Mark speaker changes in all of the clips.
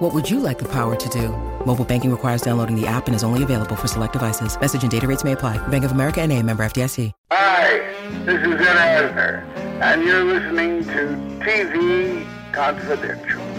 Speaker 1: What would you like the power to do? Mobile banking requires downloading the app and is only available for select devices. Message and data rates may apply. Bank of America and a member FDIC.
Speaker 2: Hi, this is Ed Asner, and you're listening to TV Confidential.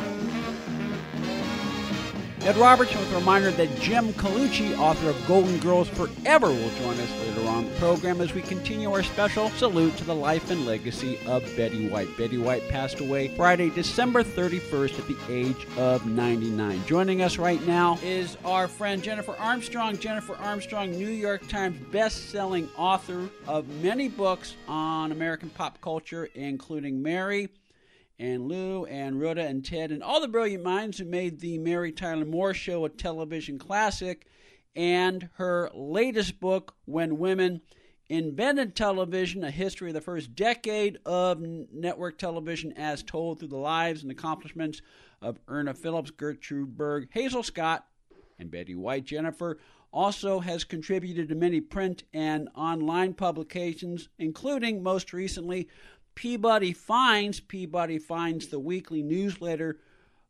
Speaker 3: Ed Robertson with a reminder that Jim Colucci, author of Golden Girls Forever, will join us later on the program as we continue our special salute to the life and legacy of Betty White. Betty White passed away Friday, December 31st at the age of 99. Joining us right now is our friend Jennifer Armstrong. Jennifer Armstrong, New York Times best-selling author of many books on American pop culture, including Mary, and Lou and Rhoda and Ted and all the brilliant minds who made the Mary Tyler Moore Show a television classic, and her latest book, When Women Invented Television, a history of the first decade of network television as told through the lives and accomplishments of Irna Phillips, Gertrude Berg, Hazel Scott, and Betty White. Jennifer also has contributed to many print and online publications, including most recently Peabody Finds. Peabody Finds the weekly newsletter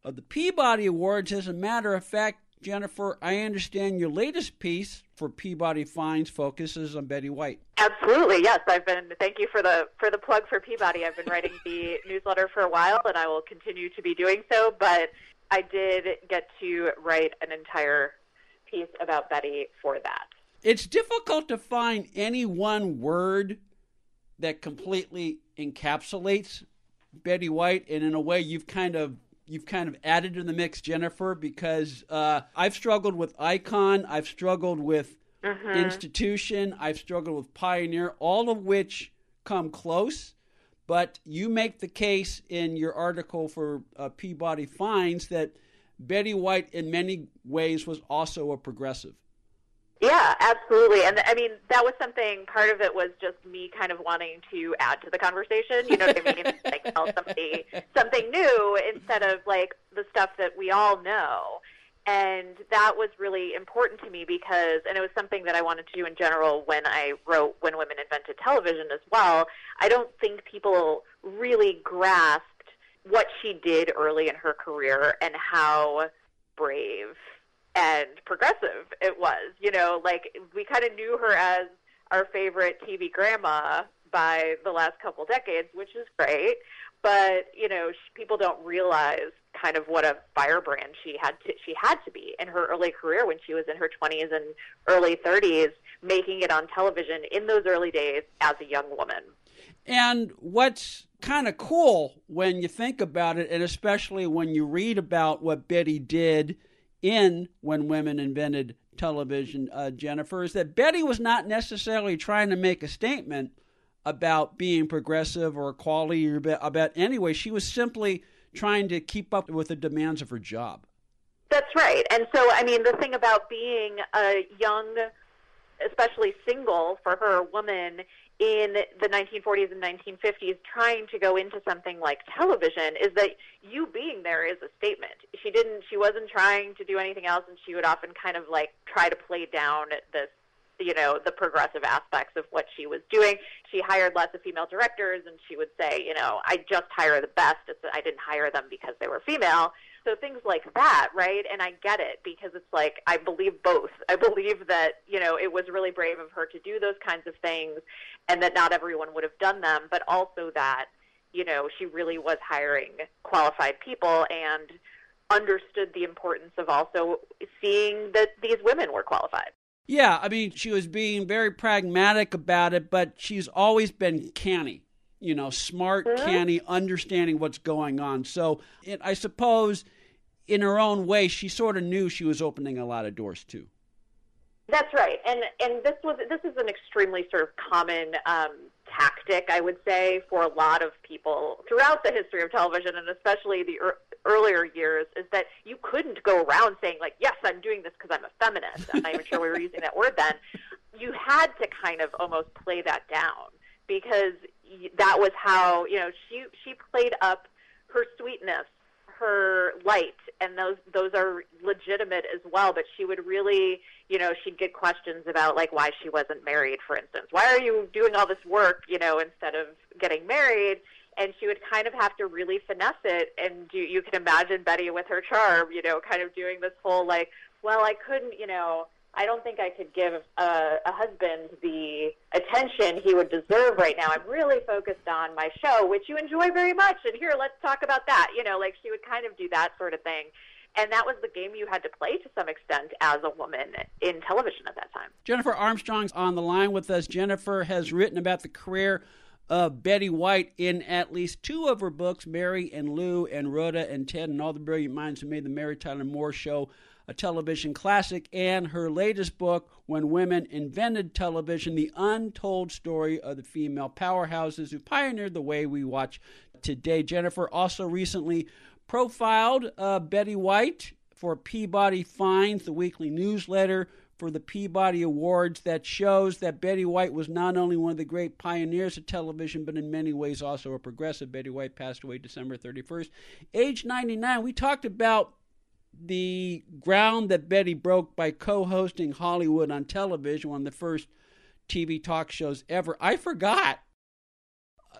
Speaker 3: of the Peabody Awards. As a matter of fact, Jennifer, I understand your latest piece for Peabody Finds focuses on Betty White.
Speaker 4: Absolutely, yes. I've been. Thank you for the for the plug for Peabody. I've been writing the newsletter for a while, and I will continue to be doing so. But I did get to write an entire piece about Betty for that.
Speaker 3: It's difficult to find any one word that completely encapsulates Betty White, and in a way, you've kind of you've kind of added to the mix, Jennifer, because uh, I've struggled with icon, I've struggled with
Speaker 4: mm-hmm.
Speaker 3: institution, I've struggled with pioneer, all of which come close. But you make the case in your article for uh, Peabody Finds that Betty White, in many ways, was also a progressive.
Speaker 4: Yeah, absolutely. And I mean, that was something, part of it was just me kind of wanting to add to the conversation. You know what I mean? like tell somebody something new instead of like the stuff that we all know. And that was really important to me because, and it was something that I wanted to do in general when I wrote When Women Invented Television as well. I don't think people really grasped what she did early in her career and how brave and progressive it was. You know, like we kind of knew her as our favorite TV grandma by the last couple decades, which is great. But you know, people don't realize kind of what a firebrand she had to she had to be in her early career when she was in her 20s and early 30s, making it on television in those early days as a young woman.
Speaker 3: And what's kind of cool when you think about it, and especially when you read about what Betty did in When Women Invented Television, uh, Jennifer, is that Betty was not necessarily trying to make a statement about being progressive or equality or about anyway. She was simply trying to keep up with the demands of her job.
Speaker 4: That's right. And so, I mean, the thing about being a young, especially single for her woman in the 1940s and 1950s trying to go into something like television is that you being there is a statement. She didn't she wasn't trying to do anything else and she would often kind of like try to play down this you know the progressive aspects of what she was doing. She hired lots of female directors, and she would say, you know, I just hire the best. It's, I didn't hire them because they were female. So things like that, right? And I get it because it's like I believe both. I believe that, you know, it was really brave of her to do those kinds of things and that not everyone would have done them, but also that, you know, she really was hiring qualified people and understood the importance of also seeing that these women were qualified.
Speaker 3: Yeah, I mean, she was being very pragmatic about it, but she's always been canny you know, smart, canny, understanding what's going on. So it, I suppose in her own way, she sort of knew she was opening a lot of doors too.
Speaker 4: That's right, and and this was this is an extremely sort of common um, tactic, I would say, for a lot of people throughout the history of television, and especially the earlier years is that you couldn't go around saying like, "Yes, I'm doing this because I'm a feminist." I'm not even sure we were using that word then. You had to kind of almost play that down because that was how you know she she played up her sweetness her light and those those are legitimate as well but she would really you know she'd get questions about like why she wasn't married for instance. Why are you doing all this work you know instead of getting married? And she would kind of have to really finesse it and you, you can imagine Betty with her charm you know kind of doing this whole like well I couldn't you know I don't think I could give a, a husband the attention he would deserve right now. I'm really focused on my show, which you enjoy very much. And here, let's talk about that. You know, like she would kind of do that sort of thing. And that was the game you had to play to some extent as a woman in television at that time.
Speaker 3: Jennifer Armstrong's on the line with us. Jennifer has written about the career of Betty White in at least two of her books, Mary and Lou and Rhoda and Ted and all the brilliant minds who made the Mary Tyler Moore Show a television classic, and her latest book, When Women Invented Television The Untold Story of the Female Powerhouses Who Pioneered the Way We Watch Today. Jennifer also recently profiled uh, Betty White for Peabody Finds, the weekly newsletter for the Peabody Awards that shows that Betty White was not only one of the great pioneers of television, but in many ways also a progressive. Betty White passed away December 31st, age 99. We talked about the ground that Betty broke by co hosting Hollywood on television, one of the first TV talk shows ever. I forgot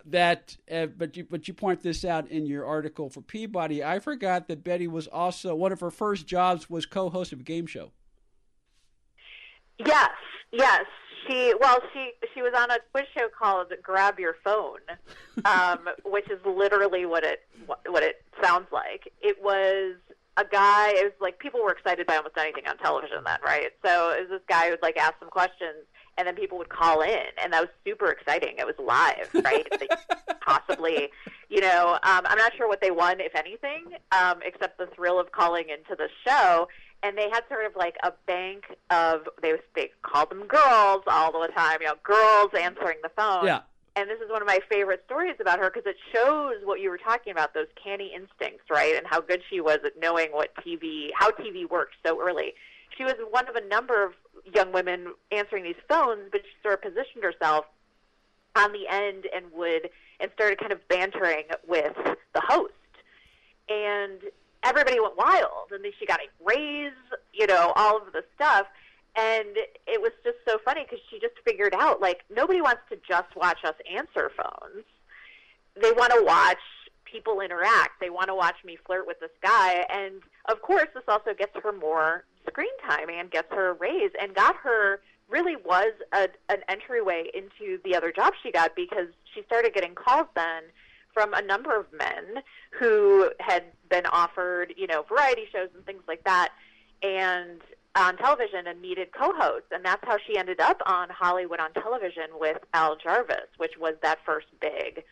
Speaker 3: that, uh, but you but you point this out in your article for Peabody. I forgot that Betty was also one of her first jobs was co-host of a game show.
Speaker 4: Yes, yes. She well, she she was on a quiz show called Grab Your Phone, um, which is literally what it what it sounds like. It was a guy. It was like people were excited by almost anything on television then, right? So it was this guy who would like ask some questions, and then people would call in, and that was super exciting. It was live, right? possibly, you know, um, I'm not sure what they won, if anything, um, except the thrill of calling into the show. And they had sort of like a bank of they they called them girls all the time, you know, girls answering the phone.
Speaker 3: Yeah
Speaker 4: and this is one of my favorite stories about her because it shows what you were talking about those canny instincts right and how good she was at knowing what tv how tv worked so early. She was one of a number of young women answering these phones but she sort of positioned herself on the end and would and started kind of bantering with the host. And everybody went wild and then she got a raise you know all of the stuff and it was just so funny because she just figured out like nobody wants to just watch us answer phones. They want to watch people interact. They want to watch me flirt with this guy, and of course, this also gets her more screen time and gets her a raise and got her really was a, an entryway into the other job she got because she started getting calls then from a number of men who had been offered, you know, variety shows and things like that. And on television and needed co-hosts, and that's how she ended up on Hollywood on television with Al Jarvis, which was that first big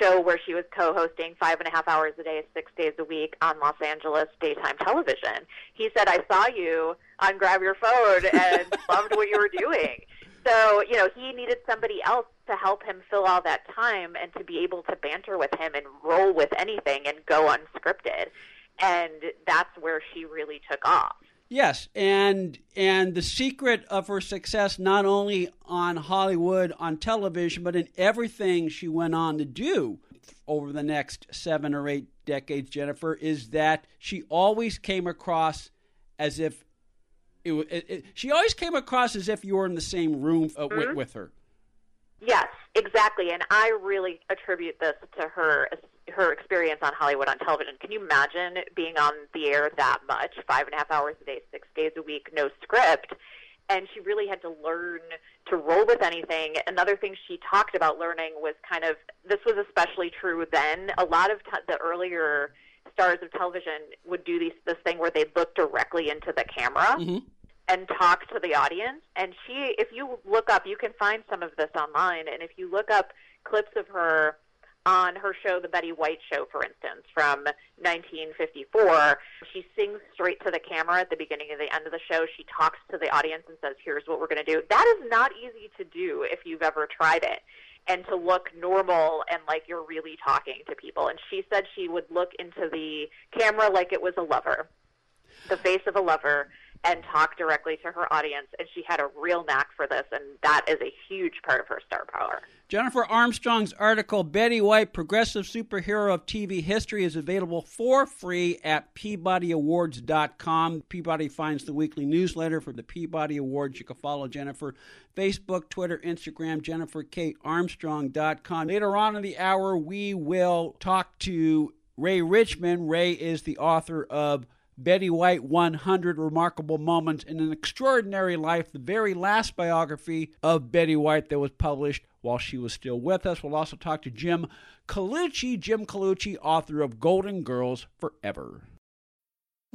Speaker 4: show where she was co-hosting five and a half hours a day, six days a week on Los Angeles daytime television. He said, "I saw you on Grab Your Phone and loved what you were doing." So you know, he needed somebody else to help him fill all that time and to be able to banter with him and roll with anything and go unscripted. And that's where she really took off.
Speaker 3: Yes, and and the secret of her success not only on Hollywood on television, but in everything she went on to do over the next seven or eight decades, Jennifer, is that she always came across as if it, it, it she always came across as if you were in the same room uh, mm-hmm. with, with her.
Speaker 4: Yes, exactly, and I really attribute this to her her experience on Hollywood on television. Can you imagine being on the air that much, five and a half hours a day, six days a week, no script? And she really had to learn to roll with anything. Another thing she talked about learning was kind of this was especially true then. A lot of t- the earlier stars of television would do these, this thing where they'd look directly into the camera. Mm-hmm and talk to the audience. And she, if you look up, you can find some of this online. And if you look up clips of her on her show, The Betty White Show, for instance, from 1954. She sings straight to the camera at the beginning and the end of the show. She talks to the audience and says, Here's what we're going to do. That is not easy to do if you've ever tried it. and to look normal and like you're really talking to people. And she said she would look into the camera like it was a lover, the face of a lover, and talk directly to her audience. And she had a real knack for this, and that is a huge part of her star power.
Speaker 3: Jennifer Armstrong's article, Betty White, Progressive Superhero of TV History, is available for free at PeabodyAwards.com. Peabody finds the weekly newsletter for the Peabody Awards. You can follow Jennifer Facebook, Twitter, Instagram, JenniferKateArmstrong.com. Later on in the hour, we will talk to Ray Richmond. Ray is the author of Betty White 100 Remarkable Moments in an Extraordinary Life, the very last biography of Betty White that was published while she was still with us. We'll also talk to Jim Colucci, Jim Colucci, author of Golden Girls Forever.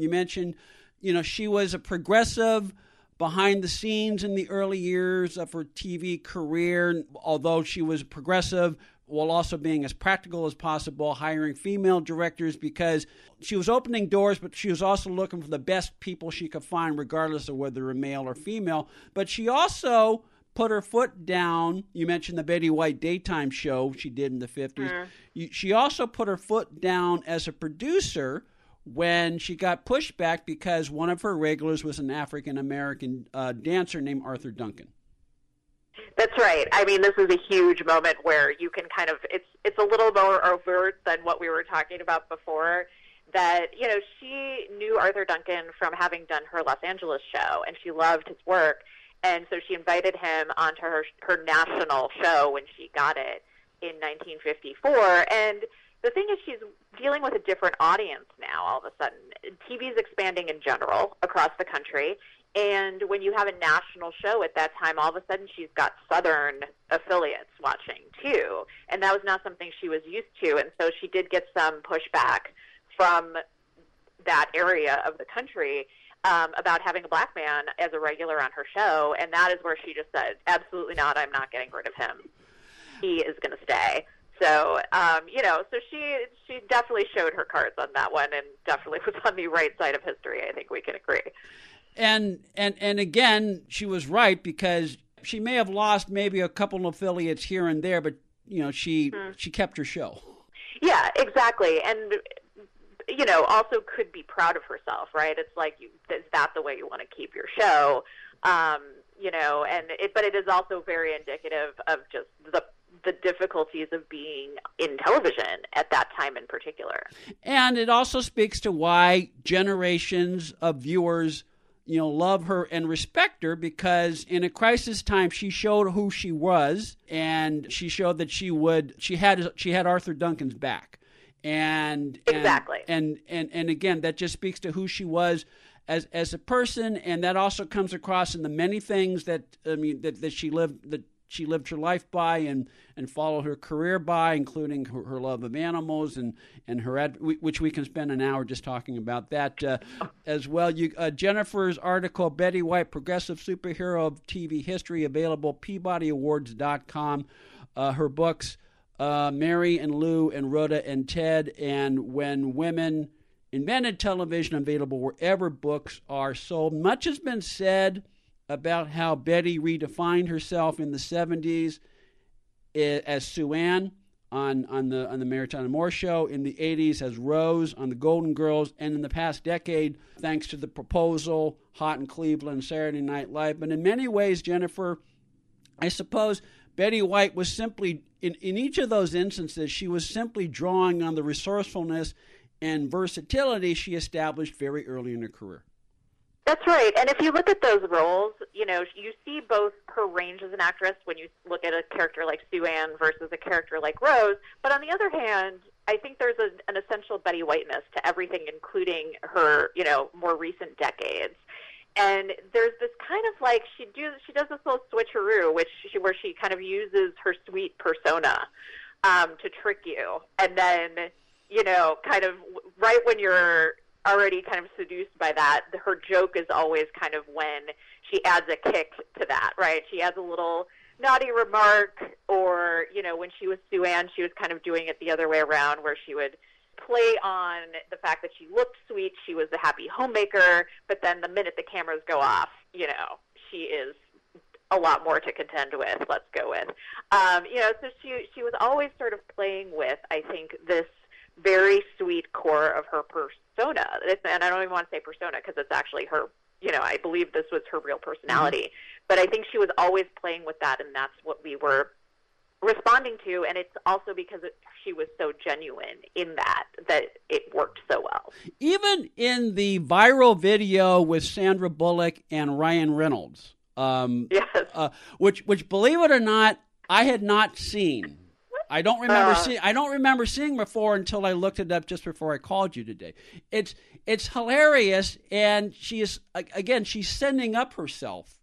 Speaker 3: You mentioned, you know, she was a progressive behind the scenes in the early years of her TV career, although she was progressive while also being as practical as possible, hiring female directors because she was opening doors, but she was also looking for the best people she could find, regardless of whether they're male or female. But she also put her foot down. You mentioned the Betty White daytime show she did in the 50s. Mm. She also put her foot down as a producer when she got pushed back because one of her regulars was an African American uh, dancer named Arthur Duncan.
Speaker 4: That's right. I mean, this is a huge moment where you can kind of it's it's a little more overt than what we were talking about before. That you know, she knew Arthur Duncan from having done her Los Angeles show, and she loved his work, and so she invited him onto her her national show when she got it in 1954, and the thing is she's dealing with a different audience now all of a sudden. Tv is expanding in general across the country and when you have a national show at that time all of a sudden she's got southern affiliates watching too. And that was not something she was used to and so she did get some pushback from that area of the country um, about having a black man as a regular on her show and that is where she just said absolutely not i'm not getting rid of him. He is going to stay so, um, you know, so she she definitely showed her cards on that one, and definitely was on the right side of history. I think we can agree.
Speaker 3: And and and again, she was right because she may have lost maybe a couple of affiliates here and there, but you know, she mm-hmm. she kept her show.
Speaker 4: Yeah, exactly, and you know, also could be proud of herself, right? It's like, you, is that the way you want to keep your show? Um, you know, and it, but it is also very indicative of just the the difficulties of being in television at that time in particular.
Speaker 3: And it also speaks to why generations of viewers you know love her and respect her because in a crisis time she showed who she was and she showed that she would she had she had Arthur Duncan's back. And,
Speaker 4: exactly.
Speaker 3: And, and and and again that just speaks to who she was as as a person and that also comes across in the many things that I mean that, that she lived that she lived her life by and, and followed her career by, including her, her love of animals and, and her ad, which we can spend an hour just talking about that uh, as well. You, uh, Jennifer's article, Betty White, Progressive Superhero of TV History, available PeabodyAwards.com. Uh, her books, uh, Mary and Lou and Rhoda and Ted, and When Women Invented Television, available wherever books are sold. Much has been said about how Betty redefined herself in the 70s as Sue Ann on, on the on the Mary Moore show, in the 80s as Rose on the Golden Girls, and in the past decade, thanks to the proposal, Hot in Cleveland, Saturday Night Live. But in many ways, Jennifer, I suppose Betty White was simply in, in each of those instances, she was simply drawing on the resourcefulness and versatility she established very early in her career.
Speaker 4: That's right. And if you look at those roles, you know, you see both her range as an actress when you look at a character like Sue Ann versus a character like Rose. But on the other hand, I think there's a, an essential Betty Whiteness to everything, including her, you know, more recent decades. and there's this kind of like she do she does this little switcheroo, which she, where she kind of uses her sweet persona um, to trick you, and then you know, kind of right when you're already kind of seduced by that, her joke is always kind of when she adds a kick to that, right? She adds a little naughty remark, or you know, when she was Sue Ann, she was kind of doing it the other way around, where she would play on the fact that she looked sweet, she was the happy homemaker, but then the minute the cameras go off, you know, she is a lot more to contend with. Let's go with, um, you know. So she she was always sort of playing with, I think, this very sweet core of her persona. It's, and I don't even want to say persona because it's actually her. You know, I believe this was her real personality, mm-hmm. but I think she was always playing with that, and that's what we were responding to and it's also because it, she was so genuine in that that it worked so well
Speaker 3: even in the viral video with sandra bullock and ryan reynolds um,
Speaker 4: yes.
Speaker 3: Uh, which which believe it or not i had not seen i don't remember uh, seeing i don't remember seeing before until i looked it up just before i called you today it's it's hilarious and she is again she's sending up herself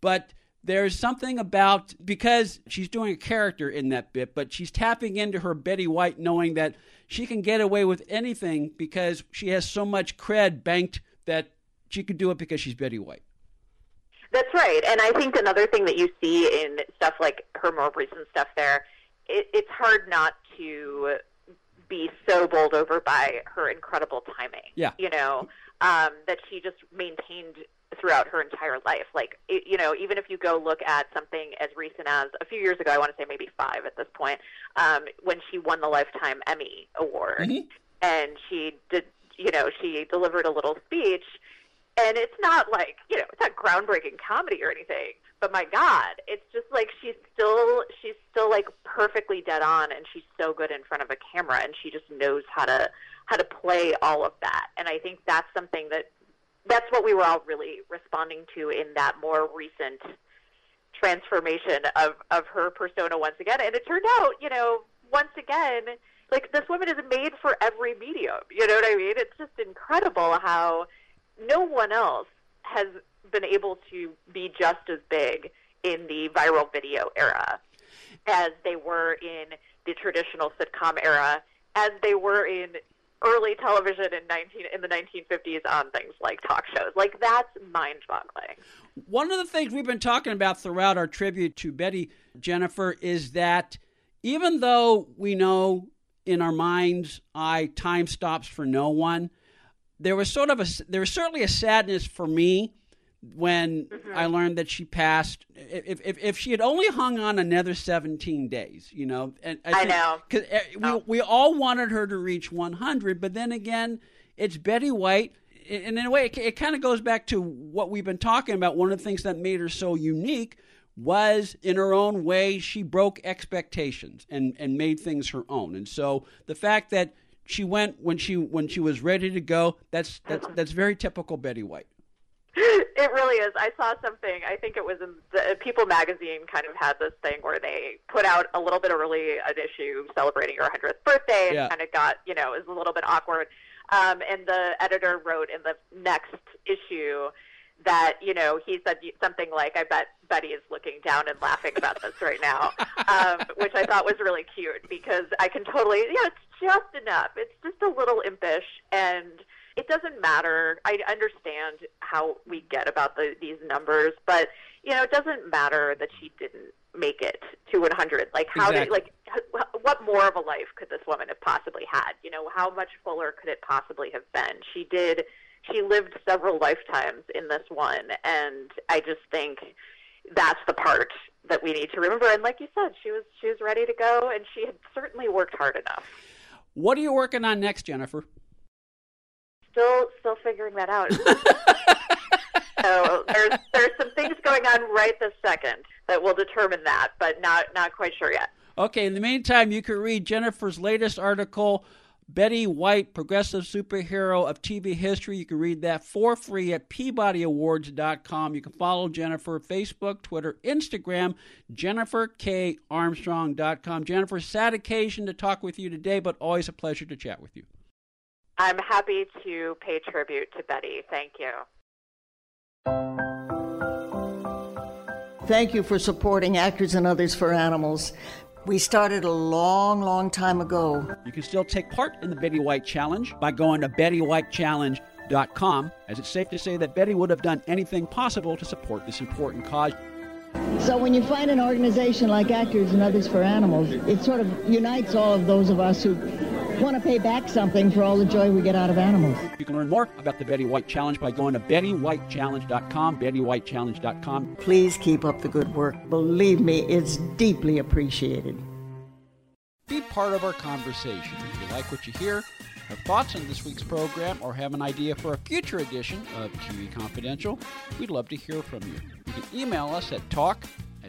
Speaker 3: but there's something about because she's doing a character in that bit, but she's tapping into her Betty White, knowing that she can get away with anything because she has so much cred banked that she could do it because she's Betty White.
Speaker 4: That's right, and I think another thing that you see in stuff like her more recent stuff there, it, it's hard not to be so bowled over by her incredible timing.
Speaker 3: Yeah,
Speaker 4: you know um, that she just maintained throughout her entire life. Like, it, you know, even if you go look at something as recent as a few years ago, I want to say maybe five at this point, um, when she won the Lifetime Emmy Award, mm-hmm. and she did, you know, she delivered a little speech, and it's not like, you know, it's not groundbreaking comedy or anything, but my God, it's just like she's still, she's still like perfectly dead on, and she's so good in front of a camera, and she just knows how to how to play all of that. And I think that's something that that's what we were all really responding to in that more recent transformation of of her persona once again. And it turned out, you know, once again, like this woman is made for every medium. You know what I mean? It's just incredible how no one else has been able to be just as big in the viral video era as they were in the traditional sitcom era, as they were in early television in 19 in the 1950s on things like talk shows. Like that's mind-boggling.
Speaker 3: One of the things we've been talking about throughout our tribute to Betty Jennifer is that even though we know in our mind's eye time stops for no one, there was sort of a there was certainly a sadness for me when mm-hmm. I learned that she passed. If, if, if she had only hung on another 17 days, you know,
Speaker 4: and I, I know
Speaker 3: because eh, we oh. we all wanted her to reach 100, but then again, it's Betty White. And in a way, it, it kind of goes back to what we've been talking about. One of the things that made her so unique was, in her own way, she broke expectations and, and made things her own. And so the fact that she went when she when she was ready to go, that's that's that's very typical Betty White.
Speaker 4: It really is. I saw something. I think it was in the People magazine. Kind of had this thing where they put out a little bit early an issue celebrating her hundredth birthday, and
Speaker 3: yeah.
Speaker 4: kind of got you know it was a little bit awkward. Um, and the editor wrote in the next issue that you know he said something like, "I bet Betty is looking down and laughing about this right now," um, which I thought was really cute because I can totally, you know, it's just enough. It's just a little impish and it doesn't matter. I understand how we get about the, these numbers, but you know, it doesn't matter that she didn't make it to 100. Like, how
Speaker 3: exactly.
Speaker 4: did like what more of a life could this woman have possibly had? You know, how much fuller could it possibly have been? She did. She lived several lifetimes in this one, and I just think that's the part that we need to remember. And like you said, she was she was ready to go, and she had certainly worked hard enough.
Speaker 3: What are you working on next, Jennifer?
Speaker 4: still still figuring that out. so there's there's some things going on right this second that will determine that, but not not quite sure yet.
Speaker 3: Okay. In the meantime, you can read Jennifer's latest article. Betty White, Progressive Superhero of TV History. You can read that for free at PeabodyAwards.com. You can follow Jennifer Facebook, Twitter, Instagram, JenniferKArmstrong.com. Jennifer, sad occasion to talk with you today, but always a pleasure to chat with you.
Speaker 4: I'm happy to pay tribute to Betty. Thank you.
Speaker 5: Thank you for supporting Actors and Others for Animals. We started a long, long time ago.
Speaker 3: You can still take part in the Betty White Challenge by going to BettyWhiteChallenge.com, as it's safe to say that Betty would have done anything possible to support this important cause.
Speaker 5: So when you find an organization like Actors and Others for Animals, it sort of unites all of those of us who want to pay back something for all the joy we get out of animals.
Speaker 3: You can learn more about the Betty White Challenge by going to BettyWhiteChallenge.com, BettyWhiteChallenge.com.
Speaker 5: Please keep up the good work. Believe me, it's deeply appreciated.
Speaker 3: Be part of our conversation. If you like what you hear, have thoughts on this week's program, or have an idea for a future edition of TV Confidential, we'd love to hear from you. You can email us at talk